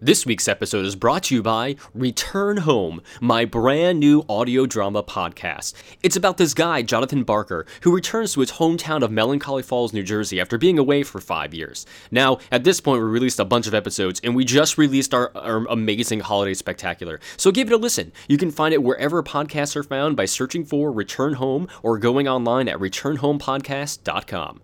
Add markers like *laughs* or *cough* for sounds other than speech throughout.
This week's episode is brought to you by Return Home, my brand new audio drama podcast. It's about this guy, Jonathan Barker, who returns to his hometown of Melancholy Falls, New Jersey after being away for five years. Now, at this point, we released a bunch of episodes and we just released our, our amazing holiday spectacular. So give it a listen. You can find it wherever podcasts are found by searching for Return Home or going online at returnhomepodcast.com.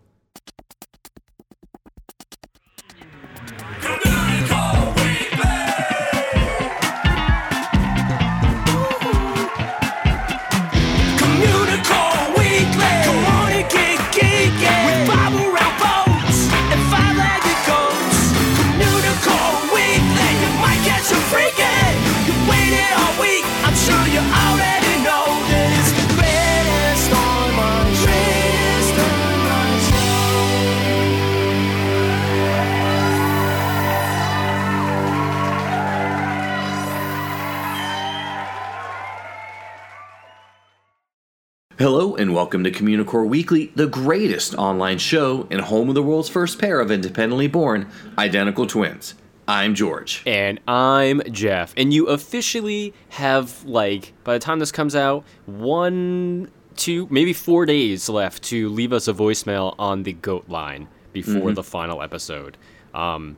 and welcome to Communicore Weekly, the greatest online show and home of the world's first pair of independently born identical twins. I'm George. And I'm Jeff. And you officially have, like, by the time this comes out, one, two, maybe four days left to leave us a voicemail on the GOAT line before the final episode. Um,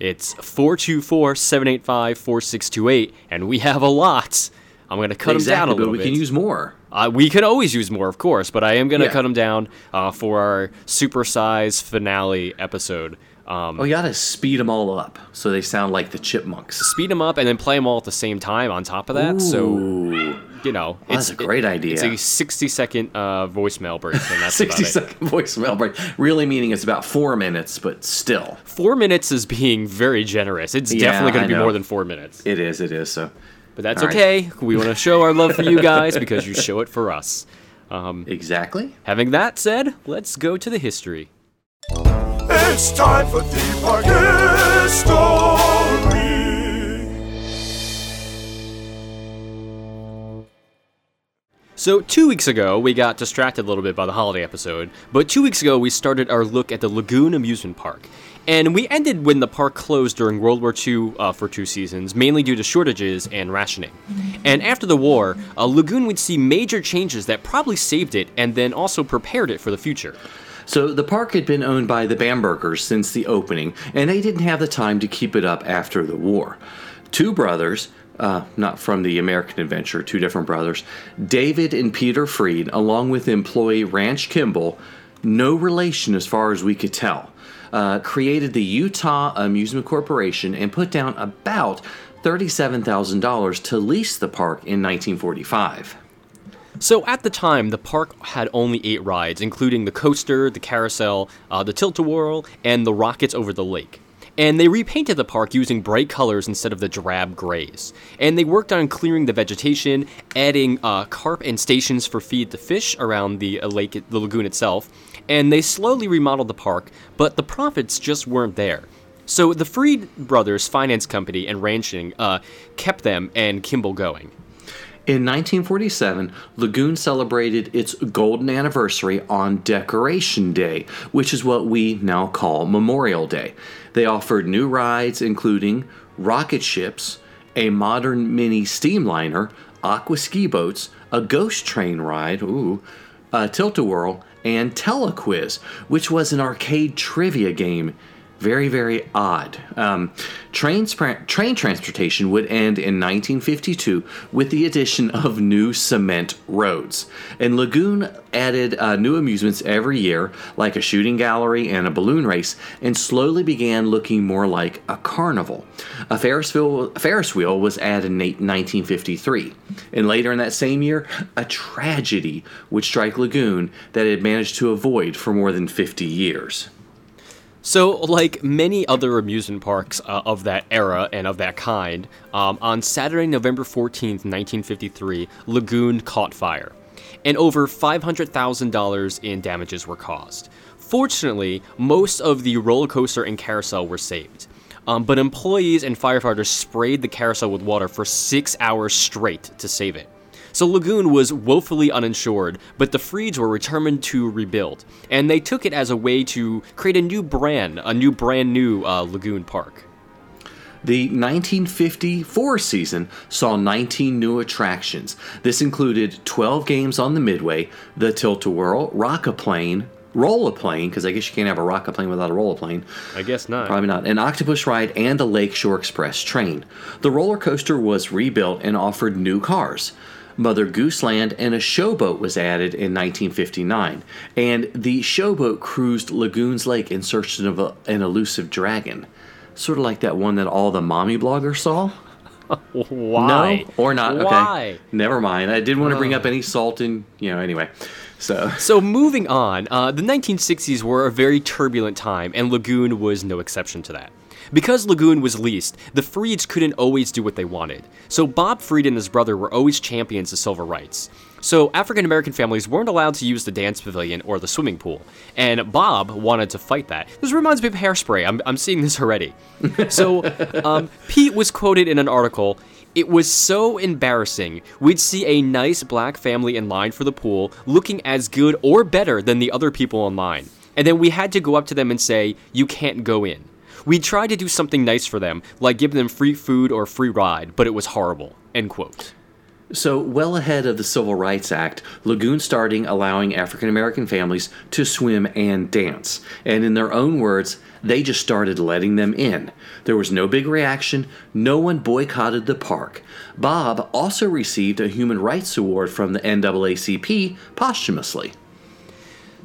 it's 424 785 4628, and we have a lot. I'm going to cut them down a but little we bit. We can use more. Uh, we can always use more, of course, but I am going to Yeah. cut them down uh, for our supersize finale episode. Um, Oh, you gotta speed them all up so they sound like the chipmunks. speed them up and then play them all at the same time on top of that. So you know, that's a great idea. It's a sixty second uh, voicemail break, and that's 60 about it. *laughs* voicemail break. Really meaning it's about four minutes, but still. Four minutes is being very generous. It's Yeah, definitely going to be know. more than four minutes, It is, it is. So, but that's All right. okay. We want to show our love for you guys because you show it for us. Um, exactly. Having that said, let's go to the history. It's time for the Park History. So, two weeks ago, we got distracted a little bit by the holiday episode, but two weeks ago, we started our look at the Lagoon Amusement Park. And we ended when the park closed during World War II uh, for two seasons, mainly due to shortages and rationing. And after the war, uh, Lagoon would see major changes that probably saved it and then also prepared it for the future. So the park had been owned by the Bambergers since the opening, and they didn't have the time to keep it up after the war. Two brothers, uh, not from the American Adventure, two different brothers, David and Peter Freed, along with employee Ranch Kimball, no relation as far as we could tell, uh, created the Utah Amusement Corporation and put down about $37,000 to lease the park in 1945. So at the time, the park had only eight rides, including the coaster, the carousel, uh, the tilt-a-whirl, and the rockets over the lake. And they repainted the park using bright colors instead of the drab grays. And they worked on clearing the vegetation, adding uh, carp and stations for feed the fish around the uh, lake, the lagoon itself. And they slowly remodeled the park, but the profits just weren't there. So the Freed Brothers Finance Company and Ranching uh, kept them and Kimball going. In 1947, Lagoon celebrated its golden anniversary on Decoration Day, which is what we now call Memorial Day. They offered new rides, including rocket ships, a modern mini steamliner, aqua ski boats, a ghost train ride, ooh, a tilt-a-whirl, and Telequiz, which was an arcade trivia game very, very odd. Um, train, train transportation would end in 1952 with the addition of new cement roads. And Lagoon added uh, new amusements every year, like a shooting gallery and a balloon race, and slowly began looking more like a carnival. A Ferris wheel, Ferris wheel was added in 1953. And later in that same year, a tragedy would strike Lagoon that it had managed to avoid for more than 50 years. So, like many other amusement parks uh, of that era and of that kind, um, on Saturday, November 14th, 1953, Lagoon caught fire, and over $500,000 in damages were caused. Fortunately, most of the roller coaster and carousel were saved. Um, but employees and firefighters sprayed the carousel with water for six hours straight to save it. So Lagoon was woefully uninsured, but the Freeds were determined to rebuild, and they took it as a way to create a new brand, a new brand new uh, Lagoon Park. The 1954 season saw 19 new attractions. This included 12 games on the Midway, the Tilt-A-Whirl, Rock-A-Plane, Roll-A-Plane, because I guess you can't have a Rock-A-Plane without a Roll-A-Plane, I guess not. Probably not. An octopus ride and the Lakeshore Express train. The roller coaster was rebuilt and offered new cars. Mother Goose Land and a showboat was added in 1959, and the showboat cruised Lagoons Lake in search of a, an elusive dragon. Sort of like that one that all the mommy bloggers saw. *laughs* Why? No, or not. Okay, Why? never mind. I didn't want to bring up any salt and you know. Anyway, so *laughs* So moving on, uh, the 1960s were a very turbulent time, and Lagoon was no exception to that. Because Lagoon was leased, the Freeds couldn't always do what they wanted. So Bob Freed and his brother were always champions of civil rights. So African American families weren't allowed to use the dance pavilion or the swimming pool, and Bob wanted to fight that. This reminds me of Hairspray. I'm, I'm seeing this already. *laughs* So um, Pete was quoted in an article. It was so embarrassing. We'd see a nice black family in line for the pool looking as good or better than the other people in line. And then we had to go up to them and say, You can't go in. We tried to do something nice for them, like give them free food or free ride, but it was horrible. End quote. So, well ahead of the Civil Rights Act, Lagoon starting allowing African American families to swim and dance. And in their own words, they just started letting them in. There was no big reaction, no one boycotted the park. Bob also received a Human Rights Award from the NAACP posthumously.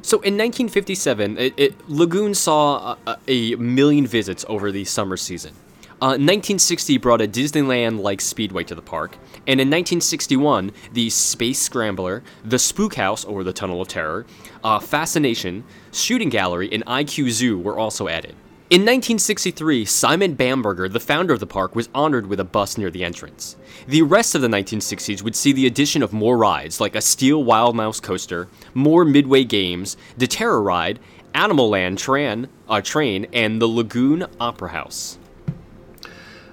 So in 1957, it, it, Lagoon saw a, a million visits over the summer season. Uh, 1960 brought a Disneyland like speedway to the park, and in 1961, the Space Scrambler, the Spook House or the Tunnel of Terror, uh, Fascination, Shooting Gallery, and IQ Zoo were also added. In 1963, Simon Bamberger, the founder of the park, was honored with a bus near the entrance. The rest of the 1960s would see the addition of more rides, like a Steel Wild Mouse coaster, more Midway games, the Terror Ride, Animal Land Tran, uh, Train, and the Lagoon Opera House.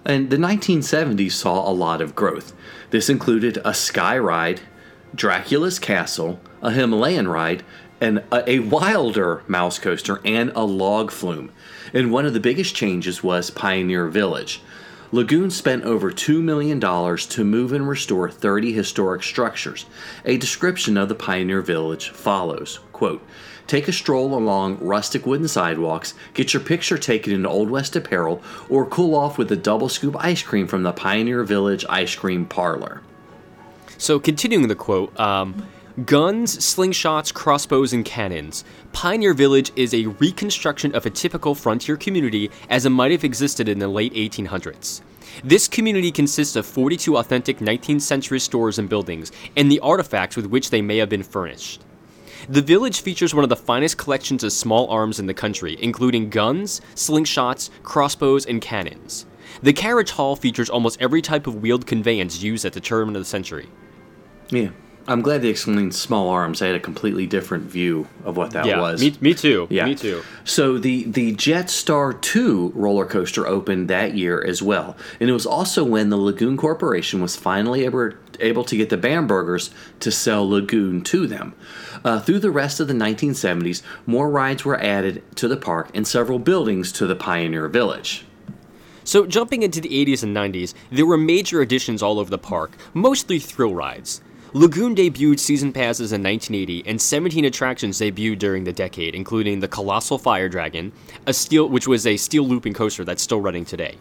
And the 1970s saw a lot of growth. This included a sky ride, Dracula's Castle, a Himalayan ride, and a, a wilder mouse coaster, and a log flume. And one of the biggest changes was Pioneer Village. Lagoon spent over $2 million to move and restore 30 historic structures. A description of the Pioneer Village follows quote, Take a stroll along rustic wooden sidewalks, get your picture taken in Old West apparel, or cool off with a double scoop ice cream from the Pioneer Village Ice Cream Parlor. So, continuing the quote, um, guns, slingshots, crossbows, and cannons. Pioneer Village is a reconstruction of a typical frontier community as it might have existed in the late 1800s. This community consists of 42 authentic 19th century stores and buildings, and the artifacts with which they may have been furnished. The village features one of the finest collections of small arms in the country, including guns, slingshots, crossbows, and cannons. The carriage hall features almost every type of wheeled conveyance used at the turn of the century. Yeah. I'm glad they explained small arms. I had a completely different view of what that yeah, was. Me, me too. Yeah. Me too. So the the Jetstar 2 roller coaster opened that year as well. And it was also when the Lagoon Corporation was finally able, able to get the Bambergers to sell Lagoon to them. Uh, through the rest of the 1970s, more rides were added to the park and several buildings to the Pioneer Village. So, jumping into the 80s and 90s, there were major additions all over the park, mostly thrill rides. Lagoon debuted season passes in 1980, and 17 attractions debuted during the decade, including the Colossal Fire Dragon, a steel, which was a steel looping coaster that's still running today.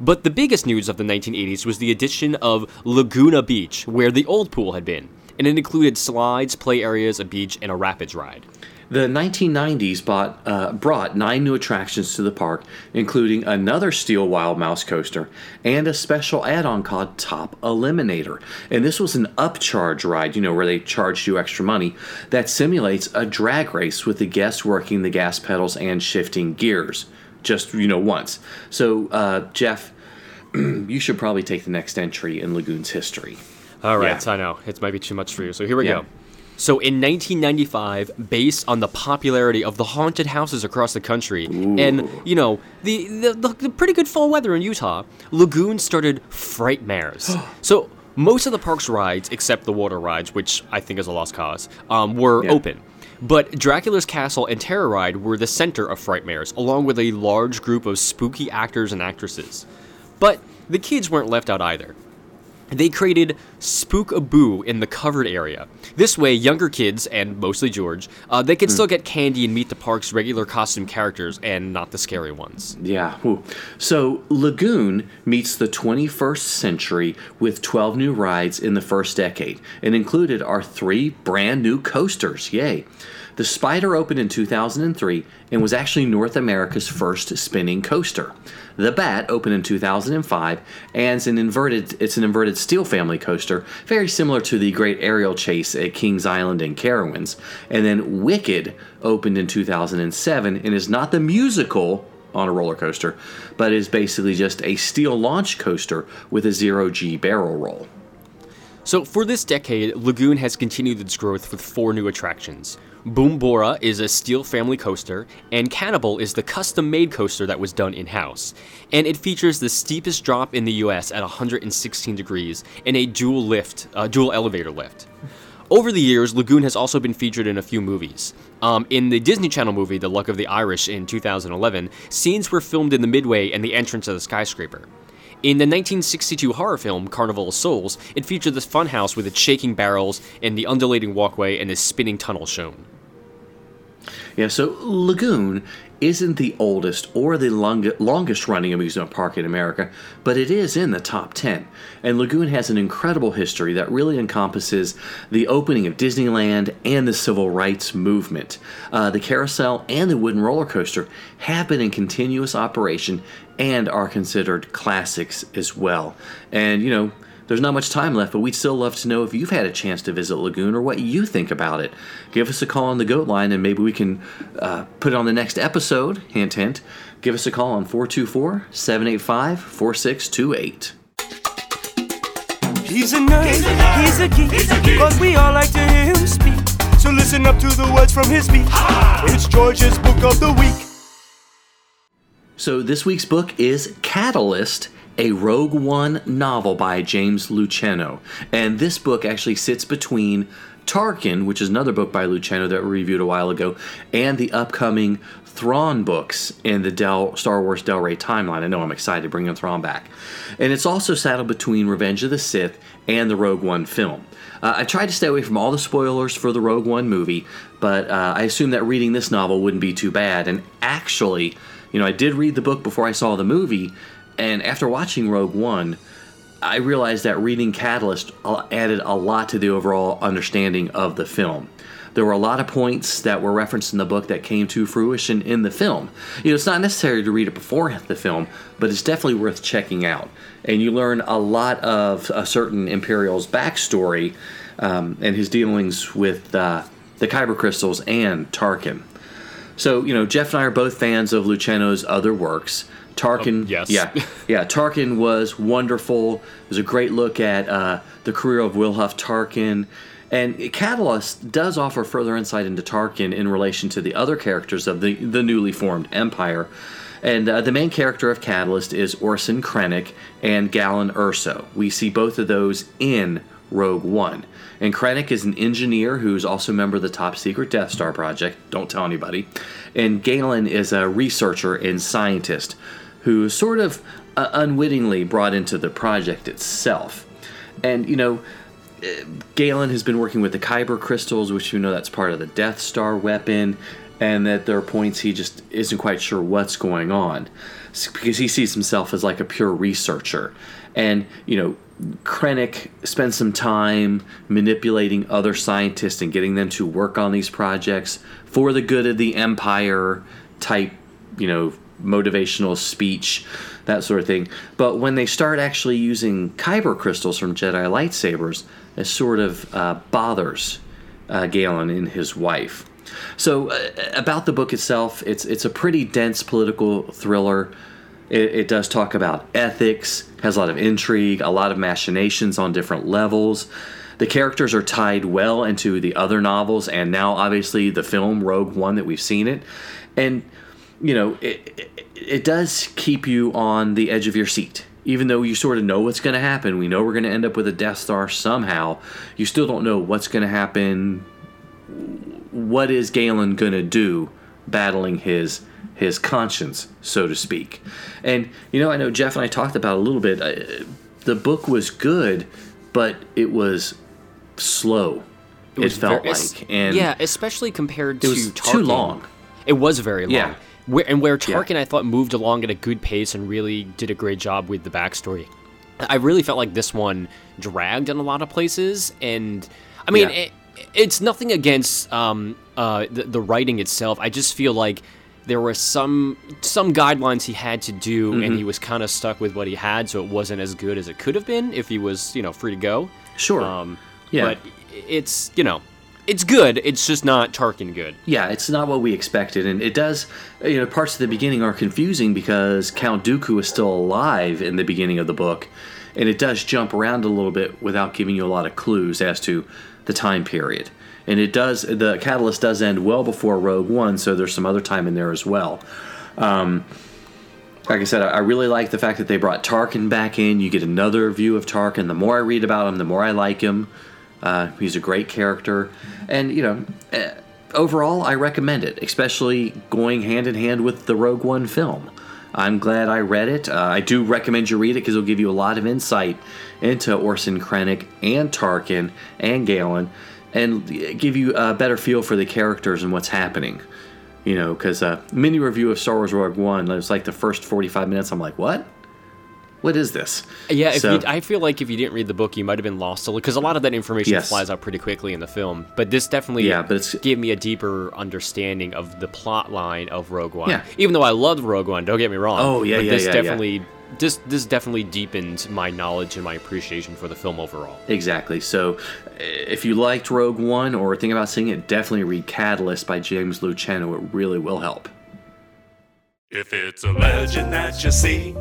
But the biggest news of the 1980s was the addition of Laguna Beach, where the old pool had been, and it included slides, play areas, a beach, and a rapids ride. The 1990s bought, uh, brought nine new attractions to the park, including another Steel Wild Mouse coaster and a special add on called Top Eliminator. And this was an upcharge ride, you know, where they charged you extra money, that simulates a drag race with the guests working the gas pedals and shifting gears just, you know, once. So, uh, Jeff, *clears throat* you should probably take the next entry in Lagoon's history. All right, Yeah. I know. It might be too much for you. So here we Yeah. go. So in 1995, based on the popularity of the haunted houses across the country and, you know, the, the, the, the pretty good fall weather in Utah, Lagoon started Frightmares. *gasps* so most of the park's rides, except the water rides, which I think is a lost cause, um, were Yeah. open. But Dracula's Castle and Terror Ride were the center of Frightmares, along with a large group of spooky actors and actresses. But the kids weren't left out either. They created Spook-a-Boo in the covered area. This way, younger kids, and mostly George, uh, they could still get candy and meet the park's regular costume characters and not the scary ones. Yeah. whew. So Lagoon meets the 21st century with 12 new rides in the first decade and included our three brand new coasters. Yay. The Spider opened in 2003 and was actually North America's first spinning coaster. The Bat opened in 2005 and is an inverted it's an inverted steel family coaster, very similar to the Great Aerial Chase at Kings Island and Carowinds. And then Wicked opened in 2007 and is not the musical on a roller coaster, but is basically just a steel launch coaster with a zero G barrel roll. So, for this decade, Lagoon has continued its growth with four new attractions. Bombora is a steel family coaster, and Cannibal is the custom made coaster that was done in house. And it features the steepest drop in the US at 116 degrees and a dual lift, uh, dual elevator lift. Over the years, Lagoon has also been featured in a few movies. Um, in the Disney Channel movie The Luck of the Irish in 2011, scenes were filmed in the midway and the entrance of the skyscraper. In the 1962 horror film Carnival of Souls, it featured this funhouse with its shaking barrels and the undulating walkway and the spinning tunnel shown. Yeah, so Lagoon isn't the oldest or the long- longest running amusement park in America, but it is in the top 10. And Lagoon has an incredible history that really encompasses the opening of Disneyland and the civil rights movement. Uh, the carousel and the wooden roller coaster have been in continuous operation and are considered classics as well. And, you know, there's not much time left, but we'd still love to know if you've had a chance to visit Lagoon or what you think about it. Give us a call on the GOAT line and maybe we can uh, put it on the next episode. Hint, hint. Give us a call on 424 785 4628. He's a nerd, he's a geek, but we all like to hear him speak. So listen up to the words from his speech. It's George's book of the week. So this week's book is Catalyst, a Rogue One novel by James Luceno. And this book actually sits between Tarkin, which is another book by Luceno that we reviewed a while ago, and the upcoming Thrawn books in the Del, Star Wars Del Rey timeline. I know I'm excited to bringing Thrawn back. And it's also saddled between Revenge of the Sith and the Rogue One film. Uh, I tried to stay away from all the spoilers for the Rogue One movie, but uh, I assumed that reading this novel wouldn't be too bad. And actually, you know, I did read the book before I saw the movie, and after watching Rogue One, I realized that reading Catalyst added a lot to the overall understanding of the film. There were a lot of points that were referenced in the book that came to fruition in the film. You know, it's not necessary to read it before the film, but it's definitely worth checking out. And you learn a lot of a certain Imperial's backstory um, and his dealings with uh, the Kyber crystals and Tarkin. So, you know, Jeff and I are both fans of Luceno's other works. Tarkin, Um, yes. yeah, *laughs* yeah. Tarkin was wonderful. It was a great look at uh, the career of Wilhuff Tarkin, and Catalyst does offer further insight into Tarkin in relation to the other characters of the the newly formed Empire. And uh, the main character of Catalyst is Orson Krennic and Galen Erso. We see both of those in Rogue One. And Krennic is an engineer who's also a member of the top secret Death Star project. Don't tell anybody. And Galen is a researcher and scientist who sort of uh, unwittingly brought into the project itself. And, you know, uh, Galen has been working with the Kyber crystals, which you know that's part of the Death Star weapon, and that there are points he just isn't quite sure what's going on because he sees himself as like a pure researcher. And, you know, Krennic spends some time manipulating other scientists and getting them to work on these projects for the good of the Empire type, you know, motivational speech, that sort of thing. But when they start actually using Kyber crystals from Jedi lightsabers, it sort of uh, bothers uh, Galen and his wife. So, uh, about the book itself, it's it's a pretty dense political thriller. It, it does talk about ethics, has a lot of intrigue, a lot of machinations on different levels. The characters are tied well into the other novels, and now obviously the film Rogue One that we've seen it, and you know it, it, it does keep you on the edge of your seat. Even though you sort of know what's going to happen, we know we're going to end up with a Death Star somehow. You still don't know what's going to happen. What is Galen going to do battling his his conscience, so to speak. And you know, I know Jeff and I talked about it a little bit. Uh, the book was good, but it was slow. It, was felt very- like, and yeah, especially compared it to was Tarkin. too long. It was very long. Yeah. Where, and where Yeah. Tarkin, I thought, moved along at a good pace and really did a great job with the backstory. I really felt like this one dragged in a lot of places, and I mean, Yeah. it, it's nothing against um, uh, the, the writing itself. I just feel like there were some some guidelines he had to do, Mm-hmm. and he was kind of stuck with what he had, so it wasn't as good as it could have been if he was, you know, free to go. Sure. Um, Yeah. But it's you know, it's good. It's just not Tarkin good. Yeah, it's not what we expected, and it does. You know, parts of the beginning are confusing because Count Dooku is still alive in the beginning of the book, and it does jump around a little bit without giving you a lot of clues as to the time period. And it does. The catalyst does end well before Rogue One, so there's some other time in there as well. Um, like I said, I I really like the fact that they brought Tarkin back in. You get another view of Tarkin. The more I read about him, the more I like him. Uh, he's a great character, and you know, eh, overall, I recommend it, especially going hand in hand with the Rogue One film. I'm glad I read it. Uh, I do recommend you read it because it'll give you a lot of insight into Orson Krennic and Tarkin and Galen, and give you a better feel for the characters and what's happening. You know, because uh, mini review of Star Wars Rogue One, it was like the first 45 minutes. I'm like, what? What is this? Yeah, if So- you, I feel like if you didn't read the book, you might have been lost a little because a lot of that information Yes. flies out pretty quickly in the film. But this definitely Yeah, but it's- gave me a deeper understanding of the plot line of Rogue One. Yeah. Even though I loved Rogue One, don't get me wrong. Oh, yeah, but yeah, this yeah, yeah. definitely this this definitely deepened my knowledge and my appreciation for the film overall. Exactly. So, uh, if you liked Rogue One or think about seeing it, definitely read Catalyst by James Luceno. It really will help. If it's a legend that you seek,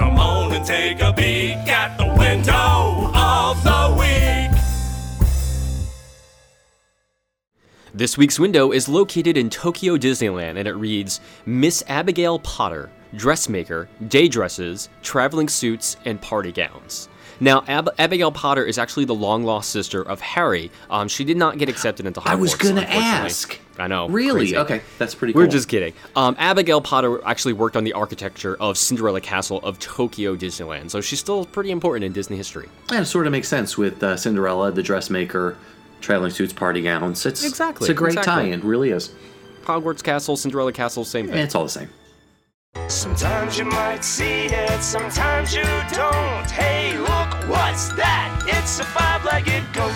come on and take a peek at the window of the week. This week's window is located in Tokyo Disneyland and it reads Miss Abigail Potter, dressmaker, day dresses, traveling suits, and party gowns. Now, Ab- Abigail Potter is actually the long lost sister of Harry. Um, she did not get accepted into Hogwarts. I was gonna ask. I know. Really? crazy. Okay, that's pretty cool. We're just kidding. Um, Abigail Potter actually worked on the architecture of Cinderella Castle of Tokyo Disneyland, so she's still pretty important in Disney history. Yeah, it sort of makes sense with uh, Cinderella, the dressmaker, traveling suits, party gowns. It's Exactly, It's a great exactly. tie-in. Really is. Hogwarts Castle, Cinderella Castle, same thing. And it's all the same. Sometimes you might see it, sometimes you don't. Hey, look, what's that? It's a five legged goat.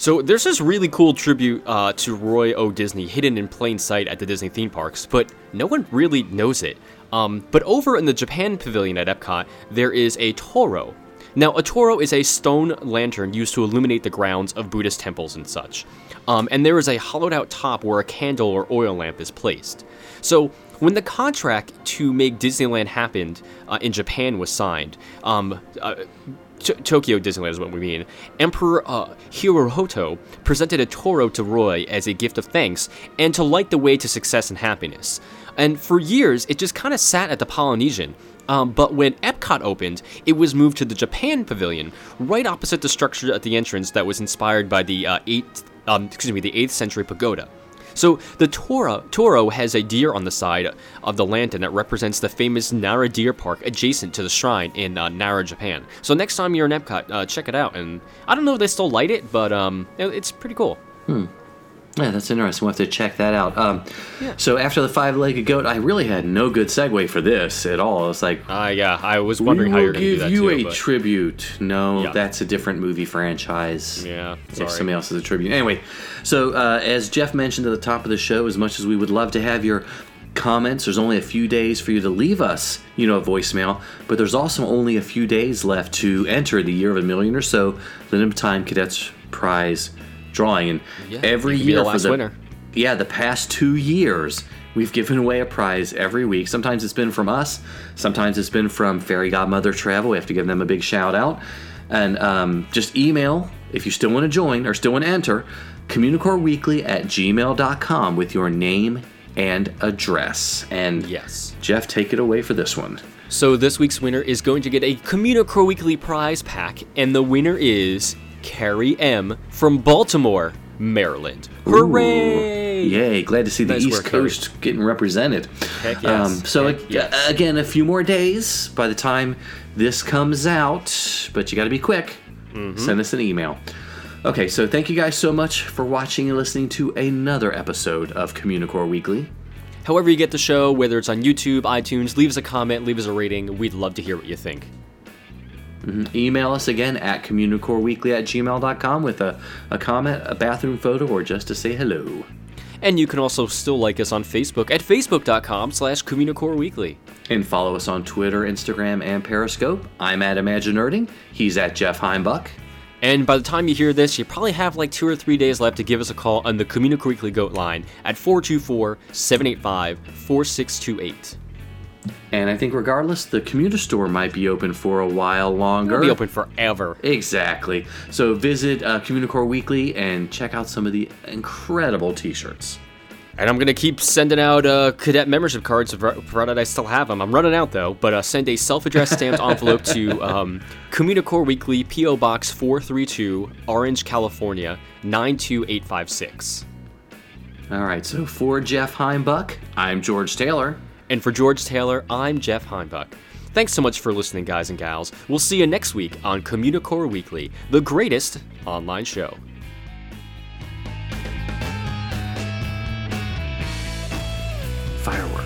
So there's this really cool tribute uh, to Roy O. Disney hidden in plain sight at the Disney theme parks, but no one really knows it. Um, but over in the Japan pavilion at Epcot, there is a Toro. Now, a Toro is a stone lantern used to illuminate the grounds of Buddhist temples and such. Um, and there is a hollowed out top where a candle or oil lamp is placed. So, when the contract to make Disneyland happened uh, in Japan was signed, um, uh, T- Tokyo Disneyland is what we mean. Emperor uh, Hirohito presented a Toro to Roy as a gift of thanks and to light the way to success and happiness. And for years, it just kind of sat at the Polynesian. Um, but when Epcot opened, it was moved to the Japan Pavilion, right opposite the structure at the entrance that was inspired by the uh, eighth, um, excuse me, the eighth century pagoda. So the Toro, Toro has a deer on the side of the lantern that represents the famous Nara Deer Park adjacent to the shrine in uh, Nara, Japan. So next time you're in Epcot, uh, check it out. And I don't know if they still light it, but um, it's pretty cool. Yeah, that's interesting. We'll have to check that out. Um, Yeah. So after the five-legged goat, I really had no good segue for this at all. It's like, Uh, yeah, I was wondering how you're going to do give you too. a but- tribute. No, Yeah. that's a different movie franchise. Yeah, If sorry. somebody else is a tribute. Anyway, so uh, as Jeff mentioned at the top of the show, as much as we would love to have your comments, there's only a few days for you to leave us, you know, a voicemail, but there's also only a few days left to enter the Year of a Million or so Limited Time Cadets Prize drawing. And Yeah, every you could be year the for the winner. yeah, the past two years, we've given away a prize every week. Sometimes it's been from us, sometimes it's been from Fairy Godmother Travel. We have to give them a big shout out. And um, just email if you still want to join or still want to enter communicoreweekly at gmail.com with your name and address. And Yes. Jeff, take it away for this one. So this week's winner is going to get a Communicore Weekly prize pack, and the winner is Carrie M from Baltimore, Maryland. Hooray! Yay! Yay! Glad to see the Nice East. Coast getting represented. Heck yes. so Heck yes. again, a few more days by the time this comes out, but you got to be quick. Mm-hmm. Send us an email. Okay, so thank you guys so much for watching and listening to another episode of Communicore Weekly. However you get the show, whether it's on YouTube, iTunes, leave us a comment, leave us a rating. We'd love to hear what you think. Mm-hmm. Email us again at communicoreweekly at gmail.com with a, a comment, a bathroom photo, or just to say hello. And you can also still like us on Facebook at facebook.com slash Weekly. And follow us on Twitter, Instagram, and Periscope. I'm at Imaginerding. He's at Jeff Heimbuck. And by the time you hear this, you probably have like two or three days left to give us a call on the Communicore Weekly Goat line at 424 785 4628. And I think regardless, the commuter store might be open for a while longer. It'll be open forever. Exactly. So visit uh, Communicore Weekly and check out some of the incredible t-shirts. And I'm gonna keep sending out uh, cadet membership cards provided I still have them. I'm running out though, but uh, send a self-addressed stamped *laughs* envelope to um, Communicore Weekly, PO Box 432, Orange, California 92856. All right, so for Jeff Heimbuck, I'm George Taylor. And for George Taylor, I'm Jeff Heimbuck. Thanks so much for listening, guys and gals. We'll see you next week on Communicore Weekly, the greatest online show. Fireworks.